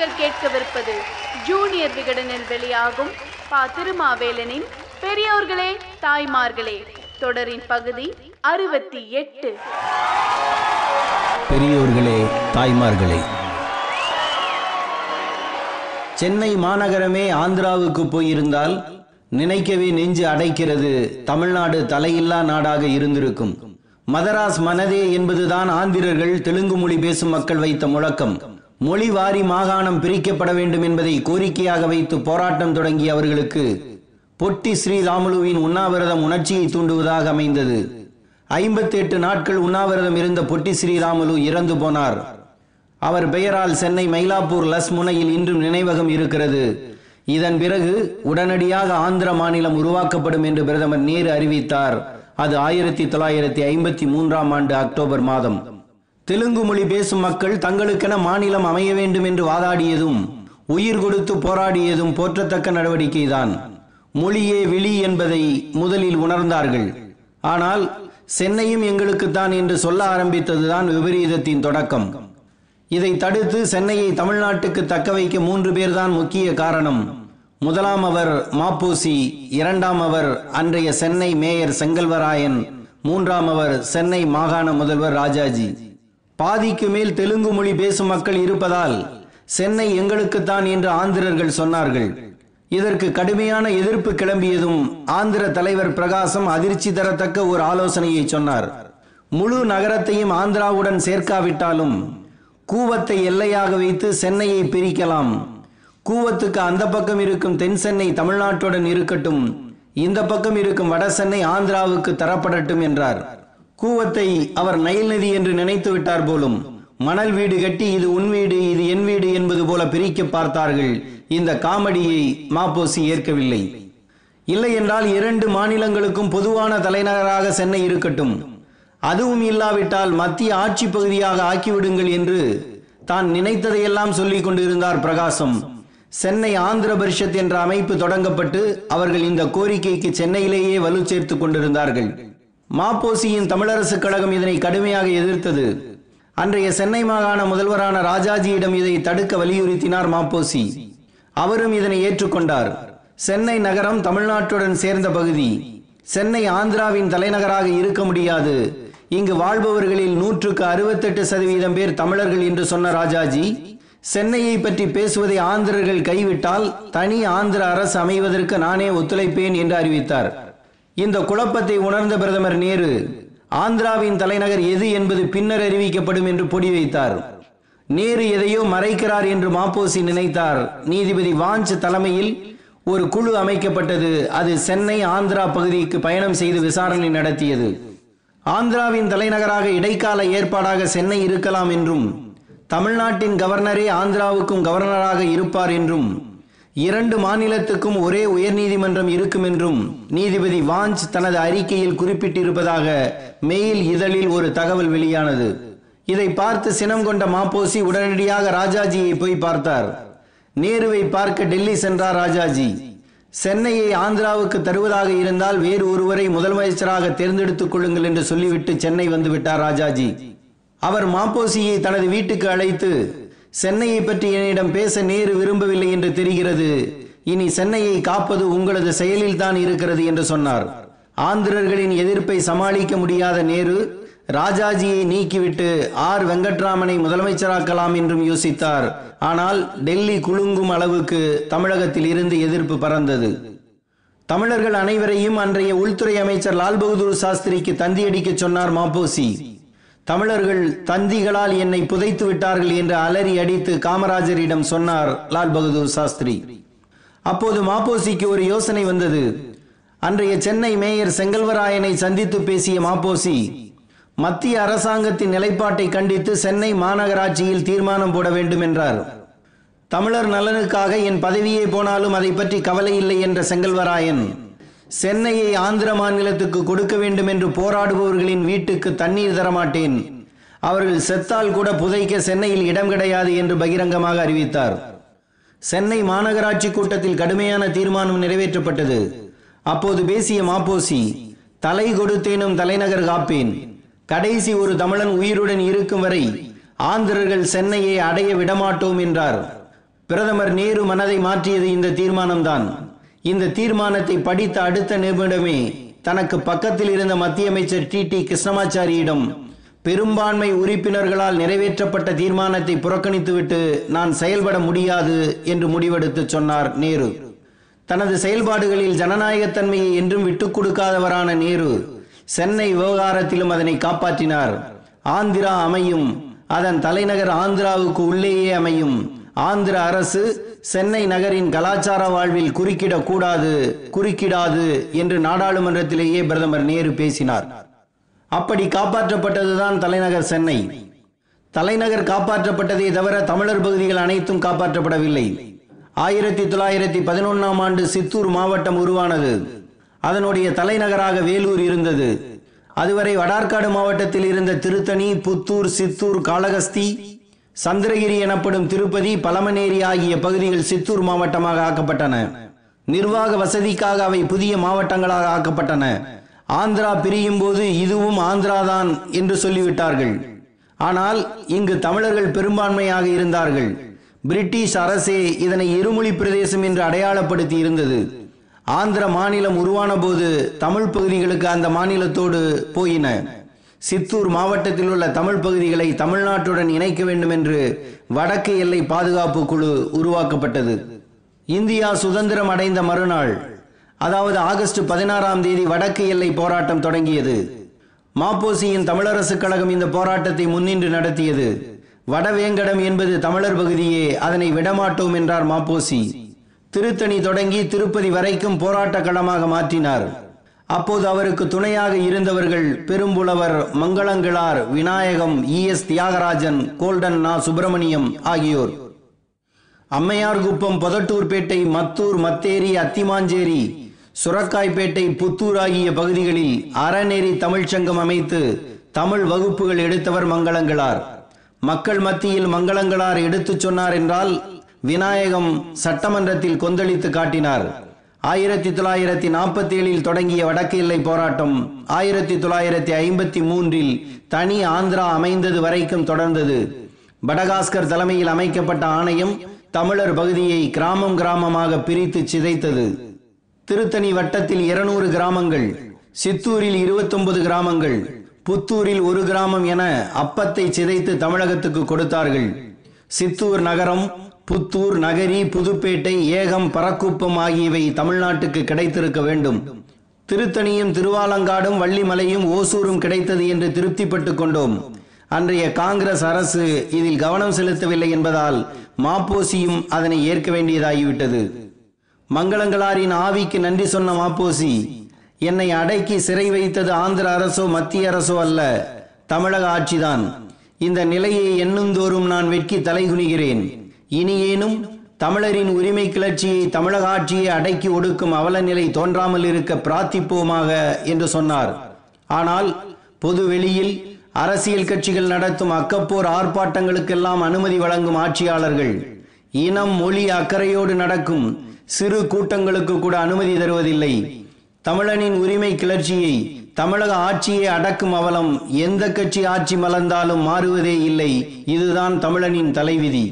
நீங்கள் கேட்கவிருப்பது ஜூனியர் விகடனில் வெளியாகும் பா திருமாவேலனின் பெரியோர்களே தாய்மார்களே தொடரின் பகுதி அறுபத்தி எட்டு. பெரியோர்களே தாய்மார்களே சென்னை மாநகரமே ஆந்திராவுக்கு போயிருந்தால் நினைக்கவே நெஞ்சு அடைக்கிறது. தமிழ்நாடு தலையில்லா நாடாக இருந்திருக்கும். மதராஸ் மனதே என்பதுதான் ஆந்திரர்கள் தெலுங்கு மொழி பேசும் மக்கள் வைத்த முழக்கம். மொழி வாரி மாகாணம் பிரிக்கப்பட வேண்டும் என்பதை கோரிக்கையாக வைத்து போராட்டம் தொடங்கிய அவர்களுக்கு பொட்டி ஸ்ரீராமுலுவின் உண்ணாவிரதம் உணர்ச்சியை தூண்டுவதாக அமைந்தது. ஐம்பத்தி எட்டு நாட்கள் உண்ணாவிரதம் இருந்த பொட்டி ஸ்ரீராமுலு இறந்து போனார். அவர் பெயரால் சென்னை மயிலாப்பூர் லஸ் முனையில் இன்றும் நினைவகம் இருக்கிறது. இதன் பிறகு உடனடியாக ஆந்திர மாநிலம் உருவாக்கப்படும் என்று பிரதமர் நேரு அறிவித்தார். அது ஆயிரத்தி தொள்ளாயிரத்தி ஐம்பத்தி மூன்றாம் ஆண்டு அக்டோபர் மாதம். தெலுங்கு மொழி பேசும் மக்கள் தங்களுக்கென மாநிலம் அமைய வேண்டும் என்று வாதாடியதும் உயிர் கொடுத்து போராடியதும் போற்றத்தக்க நடவடிக்கைதான். மொழியே விழி என்பதை முதலில் உணர்ந்தார்கள். ஆனால் சென்னையும் எங்களுக்குத்தான் என்று சொல்ல ஆரம்பித்ததுதான் விபரீதத்தின் தொடக்கம். இதை தடுத்து சென்னையை தமிழ்நாட்டுக்கு தக்க வைக்க மூன்று பேர்தான் முக்கிய காரணம். முதலாம் அவர் மாப்பூசி இரண்டாம் அவர் அன்றைய சென்னை மேயர் செங்கல்வராயன் மூன்றாம் அவர் சென்னை மாகாண முதல்வர் ராஜாஜி. பாதிக்கு மேல் தெலுங்கு மொழி பேசும் மக்கள் இருப்பதால் சென்னை எங்களுக்குத்தான் என்று ஆந்திரர்கள் சொன்னார்கள். இதற்கு கடுமையான எதிர்ப்பு கிளம்பியதும் ஆந்திர தலைவர் பிரகாசம் அதிர்ச்சி தரத்தக்க ஒரு ஆலோசனையை சொன்னார். முழு நகரத்தையும் ஆந்திராவுடன் சேர்க்காவிட்டாலும் கூவத்தை எல்லையாக வைத்து சென்னையை பிரிக்கலாம். கூவத்துக்கு அந்த பக்கம் இருக்கும் தென் சென்னை தமிழ்நாட்டுடன் இருக்கட்டும் இந்த பக்கம் இருக்கும் வட சென்னை ஆந்திராவுக்கு தரப்படட்டும் என்றார். கூவத்தை அவர் நைல் நதி என்று நினைத்து விட்டார் போலும் மணல் வீடு கட்டி இது உன் வீடு இது என் வீடு என்பது போல பிரிக்க பார்த்தார்கள். இந்த காமெடியை மாப்போசி ஏற்கவில்லை. இல்லை என்றால் இரண்டு மாநிலங்களுக்கும் பொதுவான தலைநகராக சென்னை இருக்கட்டும். அதுவும் இல்லாவிட்டால் மத்திய ஆட்சி பகுதியாக ஆக்கிவிடுங்கள் என்று தான் நினைத்ததையெல்லாம் சொல்லிக் கொண்டிருந்தார் பிரகாசம். சென்னை ஆந்திர பரிஷத் என்ற அமைப்பு தொடங்கப்பட்டு அவர்கள் இந்த கோரிக்கைக்கு சென்னையிலேயே வலு சேர்த்துக் கொண்டிருந்தார்கள். மாப்போசியின் தமிழரசு கழகம் இதனை கடுமையாக எதிர்த்தது. அன்றைய சென்னை மாகாண முதல்வரான ராஜாஜியிடம் இதை தடுக்க வலியுறுத்தினார் மாப்போசி. அவரும் இதனை ஏற்றுக்கொண்டார். சென்னை நகரம் தமிழ்நாட்டுடன் சேர்ந்த பகுதி. சென்னை ஆந்திராவின் தலைநகராக இருக்க முடியாது. இங்கு வாழ்பவர்களில் நூற்றுக்கு அறுபத்தெட்டு சதவீதம் பேர் தமிழர்கள் என்று சொன்ன ராஜாஜி சென்னையை பற்றி பேசுவதை ஆந்திரர்கள் கைவிட்டால் தனி ஆந்திர அரசு அமைவதற்கு நானே ஒத்துழைப்பேன் என்று அறிவித்தார். இந்த குழப்பத்தை உணர்ந்த பிரதமர் நேரு ஆந்திராவின் தலைநகர் எது என்பது பின்னர் அறிவிக்கப்படும் என்று பொடி வைத்தார். நேரு எதையோ மறைக்கிறார் என்று மாப்போசி நினைத்தார். நீதிபதி வாஞ்ச் தலைமையில் ஒரு குழு அமைக்கப்பட்டது. அது சென்னை ஆந்திரா பகுதிக்கு பயணம் செய்து விசாரணை நடத்தியது. ஆந்திராவின் தலைநகராக இடைக்கால ஏற்பாடாக சென்னை இருக்கலாம் என்றும் தமிழ்நாட்டின் கவர்னரே ஆந்திராவுக்கும் கவர்னராக இருப்பார் என்றும் இரண்டு மாநிலத்துக்கும் ஒரே உயர்நீதிமன்றம் இருக்கும் என்றும் நீதிபதி வாஞ்ச் தனது அறிக்கையில் குறிப்பிட்டிருப்பதாக மெயில் இதழில் ஒரு தகவல் வெளியானது. இதை பார்த்து சினம் கொண்ட மாப்போசி உடனடியாக ராஜாஜியை போய் பார்த்தார். நேருவை பார்க்க டெல்லி சென்றார் ராஜாஜி. சென்னையை ஆந்திராவுக்கு தருவதாக இருந்தால் வேறு ஒருவரை முதலமைச்சராக தேர்ந்தெடுத்துக் கொள்ளுங்கள் என்று சொல்லிவிட்டு சென்னை வந்துவிட்டார் ராஜாஜி. அவர் மாப்போசியை தனது வீட்டுக்கு அழைத்து சென்னையை பற்றி என்னிடம் பேச நேரு விரும்பவில்லை என்று தெரிகிறது. இனி சென்னையை காப்பது உங்களது செயலில் தான் இருக்கிறது என்று சொன்னார். ஆந்திரர்களின் எதிர்ப்பை சமாளிக்க முடியாத நேரு ராஜாஜியை நீக்கிவிட்டு ஆர். வெங்கட்ராமனை முதலமைச்சராக்கலாம் என்றும் யோசித்தார். ஆனால் டெல்லி குலுங்கும் அளவுக்கு தமிழகத்தில் இருந்து எதிர்ப்பு பறந்தது. தமிழர்கள் அனைவரையும் அன்றைய உள்துறை அமைச்சர் லால் பகதூர் சாஸ்திரிக்கு தந்தியடிக்க சொன்னார் மாப்போசி. தமிழர்கள் தந்திகளால் என்னை புதைத்து விட்டார்கள் என்று அலறி அடித்து காமராஜரிடம் சொன்னார் லால் பகதூர் சாஸ்திரி. அப்போது மாப்போசிக்கு ஒரு யோசனை வந்தது. அன்றைய சென்னை மேயர் செங்கல்வராயனை சந்தித்து பேசிய மாப்போசி மத்திய அரசாங்கத்தின் நிலைப்பாட்டை கண்டித்து சென்னை மாநகராட்சியில் தீர்மானம் போட வேண்டும் என்றார். தமிழர் நலனுக்காக என் பதவியே போனாலும் அதை பற்றி கவலை இல்லை என்ற செங்கல்வராயன் சென்னையை ஆந்திர மாநிலத்துக்கு கொடுக்க வேண்டும் என்று போராடுபவர்களின் வீட்டுக்கு தண்ணீர் தரமாட்டேன். அவர்கள் செத்தால் கூட புதைக்க சென்னையில் இடம் கிடையாது என்று பகிரங்கமாக அறிவித்தார். சென்னை மாநகராட்சி கூட்டத்தில் கடுமையான தீர்மானம் நிறைவேற்றப்பட்டது. அப்போது பேசிய மாப்போசி தலை கொடுத்தேனும் தலைநகர் காப்பேன். கடைசி ஒரு தமிழன் உயிருடன் இருக்கும் வரை ஆந்திரர்கள் சென்னையை அடைய விடமாட்டோம் என்றார். பிரதமர் நேரு மனதை மாற்றியது இந்த தீர்மானம்தான். இந்த தீர்மானத்தை படித்த அடுத்த நிமிடமே தனக்கு பக்கத்தில் இருந்த மத்திய அமைச்சர் டி டி கிருஷ்ணமாச்சாரியிடம் பெரும்பான்மை உறுப்பினர்களால் நிறைவேற்றப்பட்ட தீர்மானத்தை புறக்கணித்துவிட்டு நான் செயல்பட முடியாது என்று முடிவெடுத்து சொன்னார் நேரு. தனது செயல்பாடுகளில் ஜனநாயகத்தன்மையை என்றும் விட்டுக் கொடுக்காதவரான நேரு சென்னை விவகாரத்திலும் அதனை காப்பாற்றினார். ஆந்திரா அமையும் அதன் தலைநகர் ஆந்திராவுக்கு உள்ளேயே அமையும். ஆந்திர அரசு சென்னை நகரின் கலாச்சார வாழ்வில் குறுக்கிடக்கூடாது குறுக்கிடாது என்று நாடாளுமன்றத்திலேயே பிரதமர் நேரு பேசினார். அப்படி காப்பாற்றப்பட்டதுதான் தலைநகர் சென்னை. தலைநகர் காப்பாற்றப்பட்டதே தவிர தமிழர் பகுதிகள் அனைத்தும் காப்பாற்றப்படவில்லை. ஆயிரத்தி தொள்ளாயிரத்தி பதினொன்னாம் ஆண்டு சித்தூர் மாவட்டம் உருவானது. அதனுடைய தலைநகராக வேலூர் இருந்தது. அதுவரை வடார்காடு மாவட்டத்தில் இருந்த திருத்தணி புத்தூர் சித்தூர் காளகஸ்தி சந்திரகிரி எனப்படும் திருப்பதி பலமனேரி ஆகிய பகுதிகள் சித்தூர் மாவட்டமாக ஆக்கப்பட்டன. நிர்வாக வசதிக்காக அவை புதிய மாவட்டங்களாக ஆக்கப்பட்டன. ஆந்திரா பிரியும் போது இதுவும் ஆந்திராதான் என்று சொல்லிவிட்டார்கள். ஆனால் இங்கு தமிழர்கள் பெரும்பான்மையாக இருந்தார்கள். பிரிட்டிஷ் அரசே இதனை இருமொழி பிரதேசம் என்று அடையாளப்படுத்தி இருந்தது. ஆந்திர மாநிலம் உருவான போது தமிழ் பகுதிகளுக்கு அந்த மாநிலத்தோடு போயின. சித்தூர் மாவட்டத்தில் உள்ள தமிழ் பகுதிகளை தமிழ்நாட்டுடன் இணைக்க வேண்டும் என்று வடக்கு எல்லை பாதுகாப்பு குழு உருவாக்கப்பட்டது. இந்தியா சுதந்திரம் அடைந்த மறுநாள் அதாவது ஆகஸ்ட் பதினாறாம் தேதி வடக்கு எல்லை போராட்டம் தொடங்கியது. மாப்போசியின் தமிழரசு கழகம் இந்த போராட்டத்தை முன்னின்று நடத்தியது. வடவேங்கடம் என்பது தமிழர் பகுதியே அதனை விடமாட்டோம் என்றார் மாப்போசி. திருத்தணி தொடங்கி திருப்பதி வரைக்கும் போராட்ட களமாக மாற்றினார். அப்போது அவருக்கு துணையாக இருந்தவர்கள் பெரும்புலவர் Mangalangizhar Vinayagam E S Thiagarajan Golden Na Subramaniam ஆகியோர். அம்மையார்குப்பம் பொதட்டூர்பேட்டை மத்தூர் மத்தேரி அத்திமாஞ்சேரி சுரக்காய்பேட்டை புத்தூர் ஆகிய பகுதிகளில் அறநெறி தமிழ்ச்சங்கம் அமைத்து தமிழ் வகுப்புகள் எடுத்தவர் மங்களங்களார். மக்கள் மத்தியில் மங்களங்களார் எடுத்துச் சொன்னார் என்றால் விநாயகம் சட்டமன்றத்தில் கொந்தளித்து காட்டினார். ஆயிரத்தி தொள்ளாயிரத்தி நாற்பத்தி ஏழில் தொடங்கிய வடக்கு எல்லை போராட்டம் ஆயிரத்தி தொள்ளாயிரத்தி ஐம்பத்தி மூன்றில் தனி ஆந்திரா அமைந்தது வரைக்கும் தொடர்ந்தது. படகாஸ்கர் தலைமையில் அமைக்கப்பட்ட ஆணையம் தமிழர் பகுதியை கிராமம் கிராமமாக பிரித்து சிதைத்தது. திருத்தணி வட்டத்தில் இருநூறு கிராமங்கள் சித்தூரில் இருபத்தொன்பது கிராமங்கள் புத்தூரில் ஒரு கிராமம் என அப்பத்தை சிதைத்து தமிழகத்துக்கு கொடுத்தார்கள். சித்தூர் நகரம் புத்தூர் நகரி புதுப்பேட்டை ஏகம் பரக்குப்பம் ஆகியவை தமிழ்நாட்டுக்கு கிடைத்திருக்க வேண்டும். திருத்தணியும் திருவாலங்காடும் வள்ளிமலையும் ஓசூரும் கிடைத்தது என்று திருப்திப்பட்டு கொண்டோம். அன்றைய காங்கிரஸ் அரசு இதில் கவனம் செலுத்தவில்லை என்பதால் மாப்போசியும் அதனை ஏற்க வேண்டியதாகிவிட்டது. மங்களங்களாரின் ஆவிக்கு நன்றி சொன்ன மாப்போசி என்னை அடக்கி சிறை வைத்தது ஆந்திர அரசோ மத்திய அரசோ அல்ல தமிழக ஆட்சிதான். இந்த நிலையை எண்ணுந்தோறும் நான் வெட்கி தலைகுனிகிறேன். இனியேனும் தமிழரின் உரிமை கிளர்ச்சியை தமிழக ஆட்சியை அடக்கி ஒடுக்கும் அவல நிலை தோன்றாமல் இருக்க பிரார்த்திப்போமாக என்று சொன்னார். ஆனால் பொது வெளியில் அரசியல் கட்சிகள் நடத்தும் அக்கப்போர் ஆர்ப்பாட்டங்களுக்கெல்லாம் அனுமதி வழங்கும் ஆட்சியாளர்கள் இனம் மொழி அக்கறையோடு நடக்கும் சிறு கூட்டங்களுக்கு கூட அனுமதி தருவதில்லை. தமிழனின் உரிமை கிளர்ச்சியை தமிழக ஆட்சியை அடக்கும் அவலம் எந்த கட்சி ஆட்சி மலர்ந்தாலும் மாறுவதே இல்லை. இதுதான் தமிழனின் தலைவிதி.